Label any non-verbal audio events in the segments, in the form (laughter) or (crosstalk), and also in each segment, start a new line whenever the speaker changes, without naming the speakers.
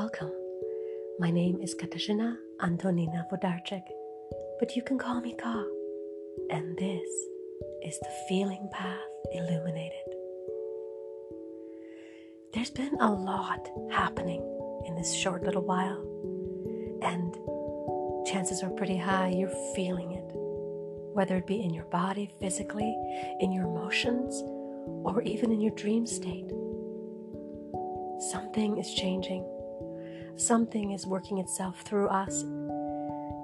Welcome. My name is Katarzyna Antonina Wodarczyk, but you can call me Ka. And this is the Feeling Path Illuminated. There's been a lot happening in this short little while, and chances are pretty high you're feeling it, whether it be in your body physically, in your emotions, or even in your dream state. Something is changing. Something is working itself through us,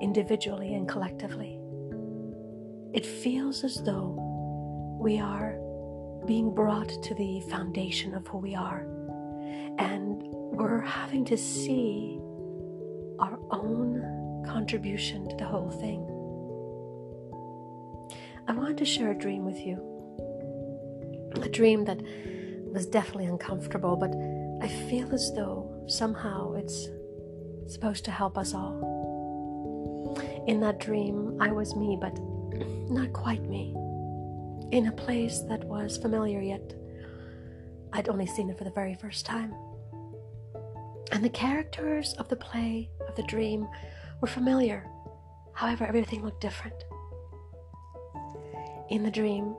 individually and collectively. It feels as though we are being brought to the foundation of who we are, and we're having to see our own contribution to the whole thing. I wanted to share a dream with you. A dream that was definitely uncomfortable, but I feel as though somehow it's supposed to help us all. In that dream, I was me, but not quite me. In a place that was familiar, yet I'd only seen it for the very first time. And the characters of the play, of the dream, were familiar. However, everything looked different. In the dream,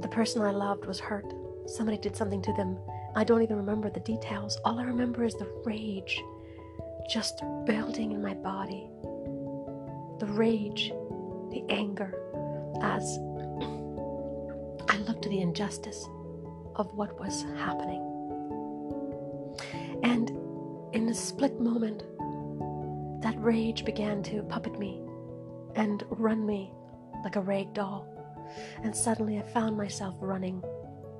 the person I loved was hurt. Somebody did something to them I don't even remember the details. All I remember is the rage just building in my body. The rage, the anger, as (clears throat) I looked to the injustice of what was happening. And in a split moment, that rage began to puppet me and run me like a rag doll. And suddenly I found myself running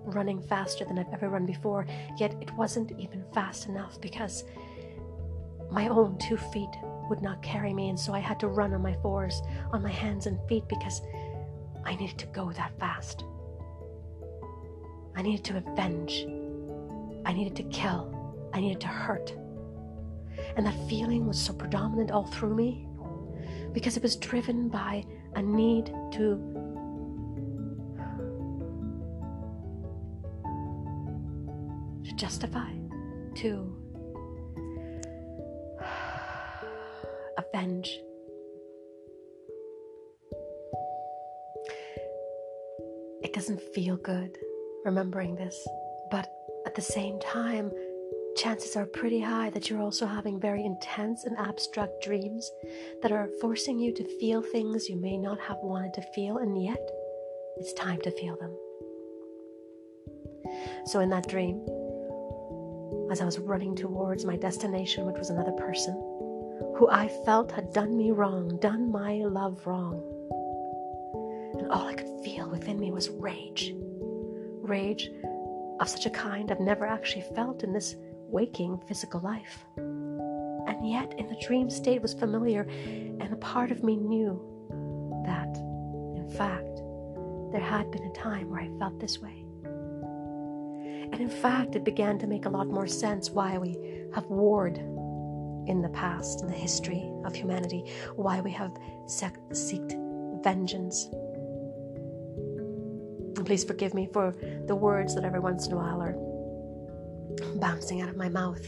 running faster than I've ever run before, yet it wasn't even fast enough because my own two feet would not carry me, and so I had to run on my fours, on my hands and feet because I needed to go that fast. I needed to avenge. I needed to kill. I needed to hurt. And that feeling was so predominant all through me because it was driven by a need to justify, to avenge. It doesn't feel good remembering this, but at the same time, chances are pretty high that you're also having very intense and abstract dreams that are forcing you to feel things you may not have wanted to feel, and yet it's time to feel them. So, in that dream, as I was running towards my destination, which was another person who I felt had done me wrong, done my love wrong. And all I could feel within me was rage. Rage of such a kind I've never actually felt in this waking physical life. And yet, in the dream state, was familiar, and a part of me knew that, in fact, there had been a time where I felt this way. And in fact, it began to make a lot more sense why we have warred in the past, in the history of humanity, why we have sec- sought vengeance. And please forgive me for the words that every once in a while are bouncing out of my mouth.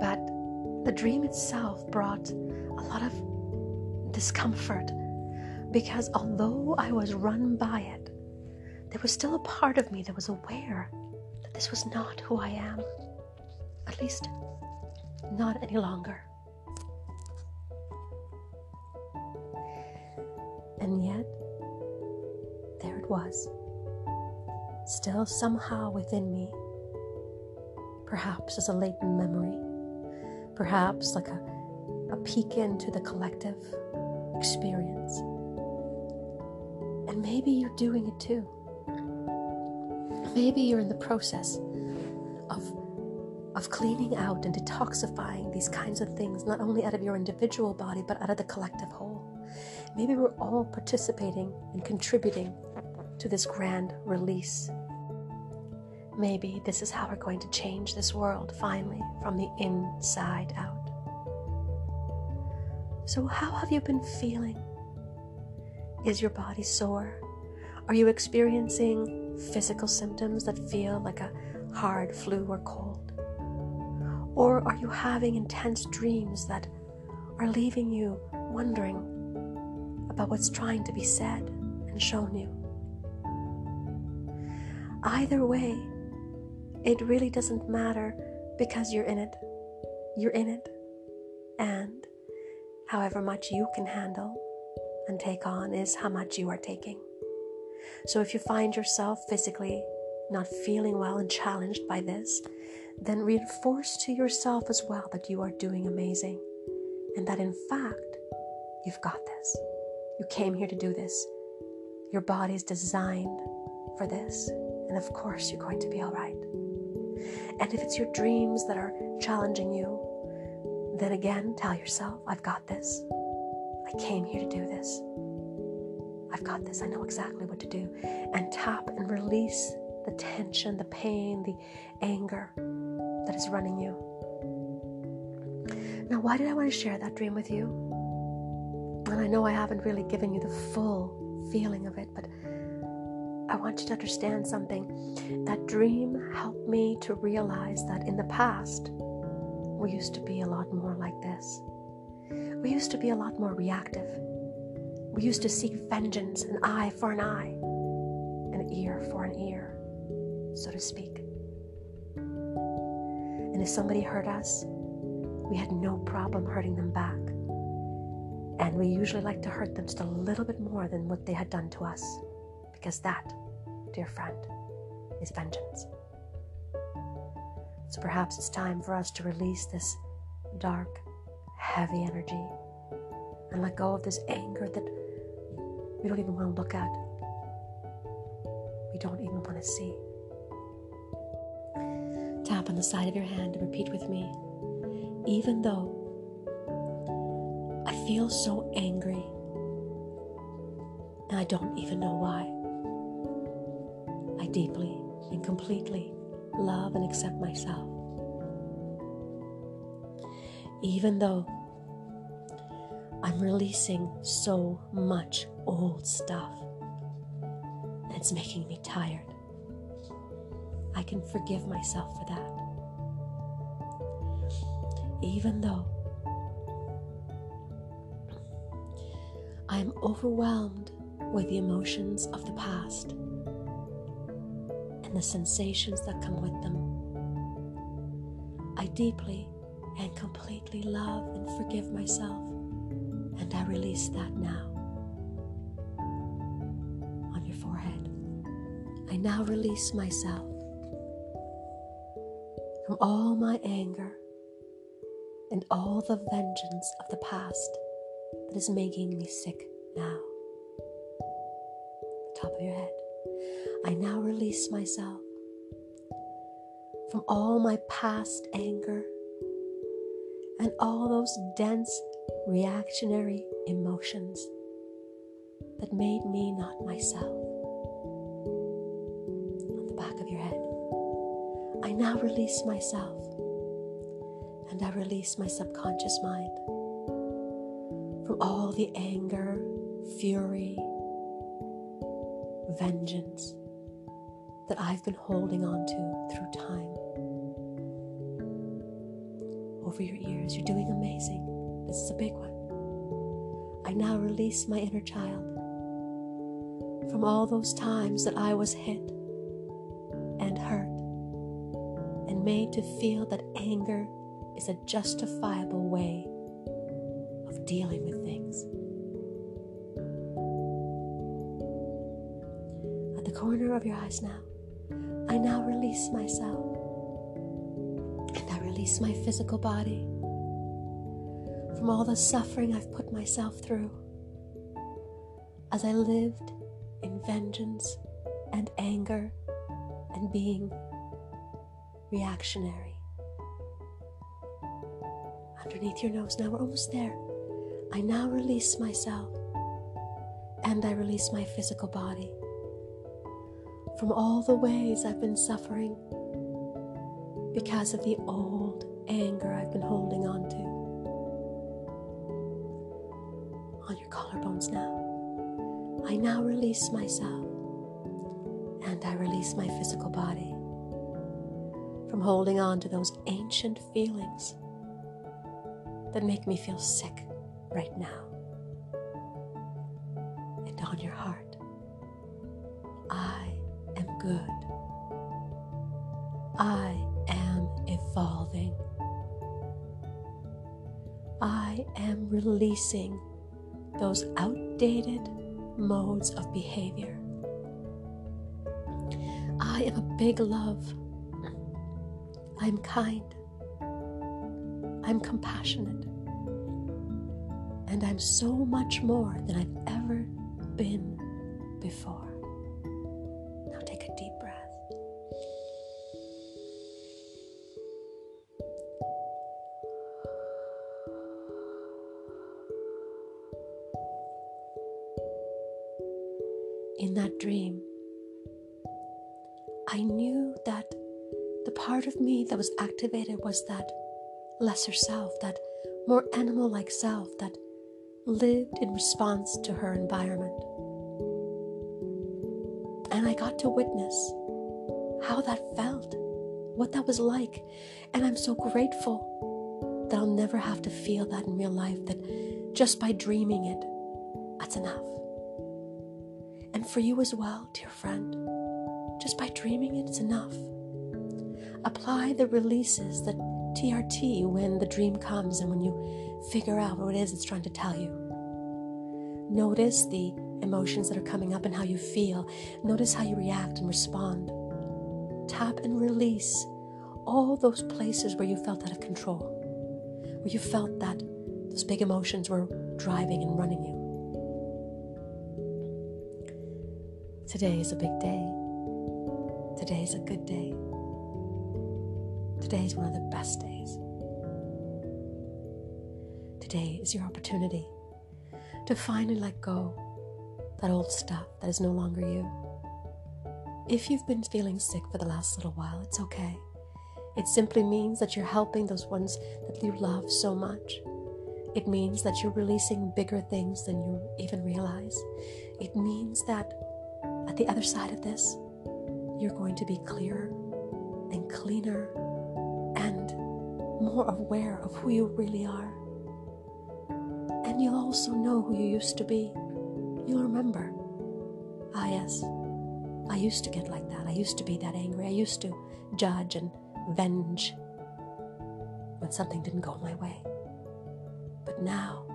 But the dream itself brought a lot of discomfort because although I was run by it, there was still a part of me that was aware this was not who I am. At least, not any longer. And yet, there it was, still somehow within me, perhaps as a latent memory, perhaps like a, a peek into the collective experience. And maybe you're doing it too. Maybe you're in the process of, of cleaning out and detoxifying these kinds of things, not only out of your individual body, but out of the collective whole. Maybe we're all participating and contributing to this grand release. Maybe this is how we're going to change this world finally from the inside out. So, how have you been feeling? Is your body sore? Are you experiencing physical symptoms that feel like a hard flu or cold? Or are you having intense dreams that are leaving you wondering about what's trying to be said and shown you? Either way, it really doesn't matter because you're in it. You're in it. And however much you can handle and take on is how much you are taking. So if you find yourself physically not feeling well and challenged by this, then reinforce to yourself as well that you are doing amazing and that in fact, you've got this. You came here to do this. Your body is designed for this. And of course, you're going to be all right. And if it's your dreams that are challenging you, then again, tell yourself, I've got this. I came here to do this. I've got this. I know exactly what to do. And tap and release the tension, the pain, the anger that is running you. Now, why did I want to share that dream with you? And I know I haven't really given you the full feeling of it, but I want you to understand something. That dream helped me to realize that in the past, we used to be a lot more like this. We used to be a lot more reactive. We used to seek vengeance, an eye for an eye, an ear for an ear, so to speak. And if somebody hurt us, we had no problem hurting them back. And we usually like to hurt them just a little bit more than what they had done to us, because that, dear friend, is vengeance. So perhaps it's time for us to release this dark, heavy energy and let go of this anger that we don't even want to look at. We don't even want to see. Tap on the side of your hand and repeat with me. Even though I feel so angry and I don't even know why, I deeply and completely love and accept myself. Even though I'm releasing so much old stuff it's making me tired. I can forgive myself for that. Even though I'm overwhelmed with the emotions of the past and the sensations that come with them, I deeply and completely love and forgive myself and I release that now on your forehead. I now release myself from all my anger and all the vengeance of the past that is making me sick now. The top of your head. I now release myself from all my past anger and all those dense reactionary emotions that made me not myself. On the back of your head, I now release myself and I release my subconscious mind from all the anger, fury, vengeance that I've been holding on to through time. Over your ears, you're doing amazing. This is a big one. I now release my inner child from all those times that I was hit and hurt and made to feel that anger is a justifiable way of dealing with things. At the corner of your eyes now, I now release myself and I release my physical body from all the suffering I've put myself through as I lived in vengeance and anger and being reactionary. Underneath your nose, now we're almost there. I now release myself and I release my physical body from all the ways I've been suffering because of the old anger I've been holding on to. On your collarbones now. I now release myself and I release my physical body from holding on to those ancient feelings that make me feel sick right now. And on your heart, I am good. I am evolving. I am releasing those outdated modes of behavior. I am a big love. I'm kind. I'm compassionate. And I'm so much more than I've ever been before. Activated was that lesser self, that more animal like self that lived in response to her environment. And I got to witness how that felt, what that was like. And I'm so grateful that I'll never have to feel that in real life, that just by dreaming it, that's enough. And for you as well, dear friend, just by dreaming it, it's enough. Apply the releases, the TRT, when the dream comes and when you figure out what it is it's trying to tell you. Notice the emotions that are coming up and how you feel. Notice how you react and respond. Tap and release all those places where you felt out of control, where you felt that those big emotions were driving and running you. Today is a big day. Today is a good day. Today is one of the best days. Today is your opportunity to finally let go that old stuff that is no longer you. If you've been feeling sick for the last little while, it's okay. It simply means that you're helping those ones that you love so much. It means that you're releasing bigger things than you even realize. It means that at the other side of this, you're going to be clearer and cleaner more aware of who you really are. And you'll also know who you used to be. You'll remember. Ah, yes, I used to get like that. I used to be that angry. I used to judge and venge when something didn't go my way. But now,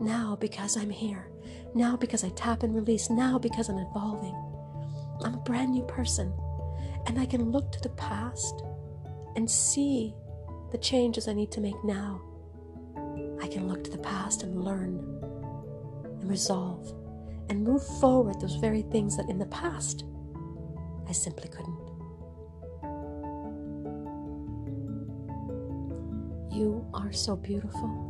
now because I'm here, now because I tap and release, now because I'm evolving, I'm a brand new person. And I can look to the past and see the changes I need to make now. I can look to the past and learn and resolve and move forward those very things that in the past I simply couldn't. You are so beautiful.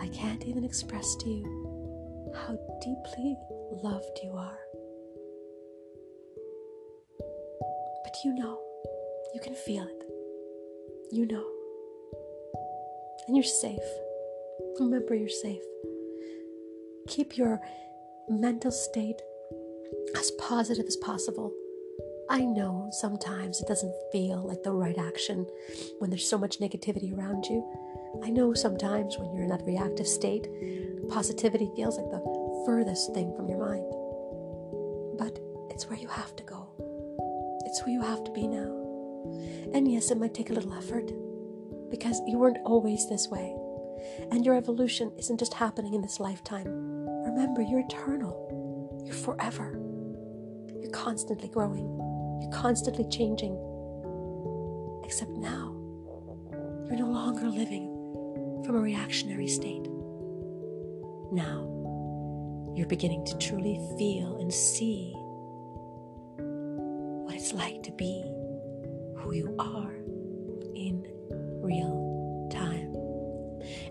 I can't even express to you how deeply loved you are. But you know, you can feel it. You know. And you're safe. Remember, you're safe. Keep your mental state as positive as possible. I know sometimes it doesn't feel like the right action when there's so much negativity around you. I know sometimes when you're in that reactive state, positivity feels like the furthest thing from your mind. But it's where you have to go, it's who you have to be now. And yes, it might take a little effort because you weren't always this way. And your evolution isn't just happening in this lifetime. Remember, you're eternal, you're forever. You're constantly growing, you're constantly changing. Except now, you're no longer living from a reactionary state. Now, you're beginning to truly feel and see what it's like to be who you are in real time.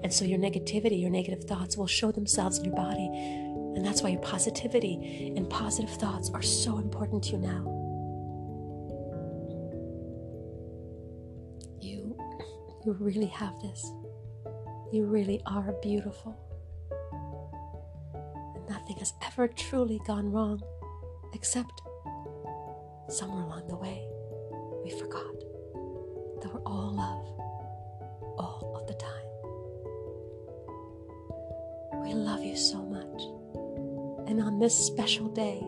And so your negativity, your negative thoughts will show themselves in your body. And that's why your positivity and positive thoughts are so important to you now. You you really have this. You really are beautiful. And nothing has ever truly gone wrong except somewhere along the way, we forgot that we're all love all of the time. We love you so much. And on this special day,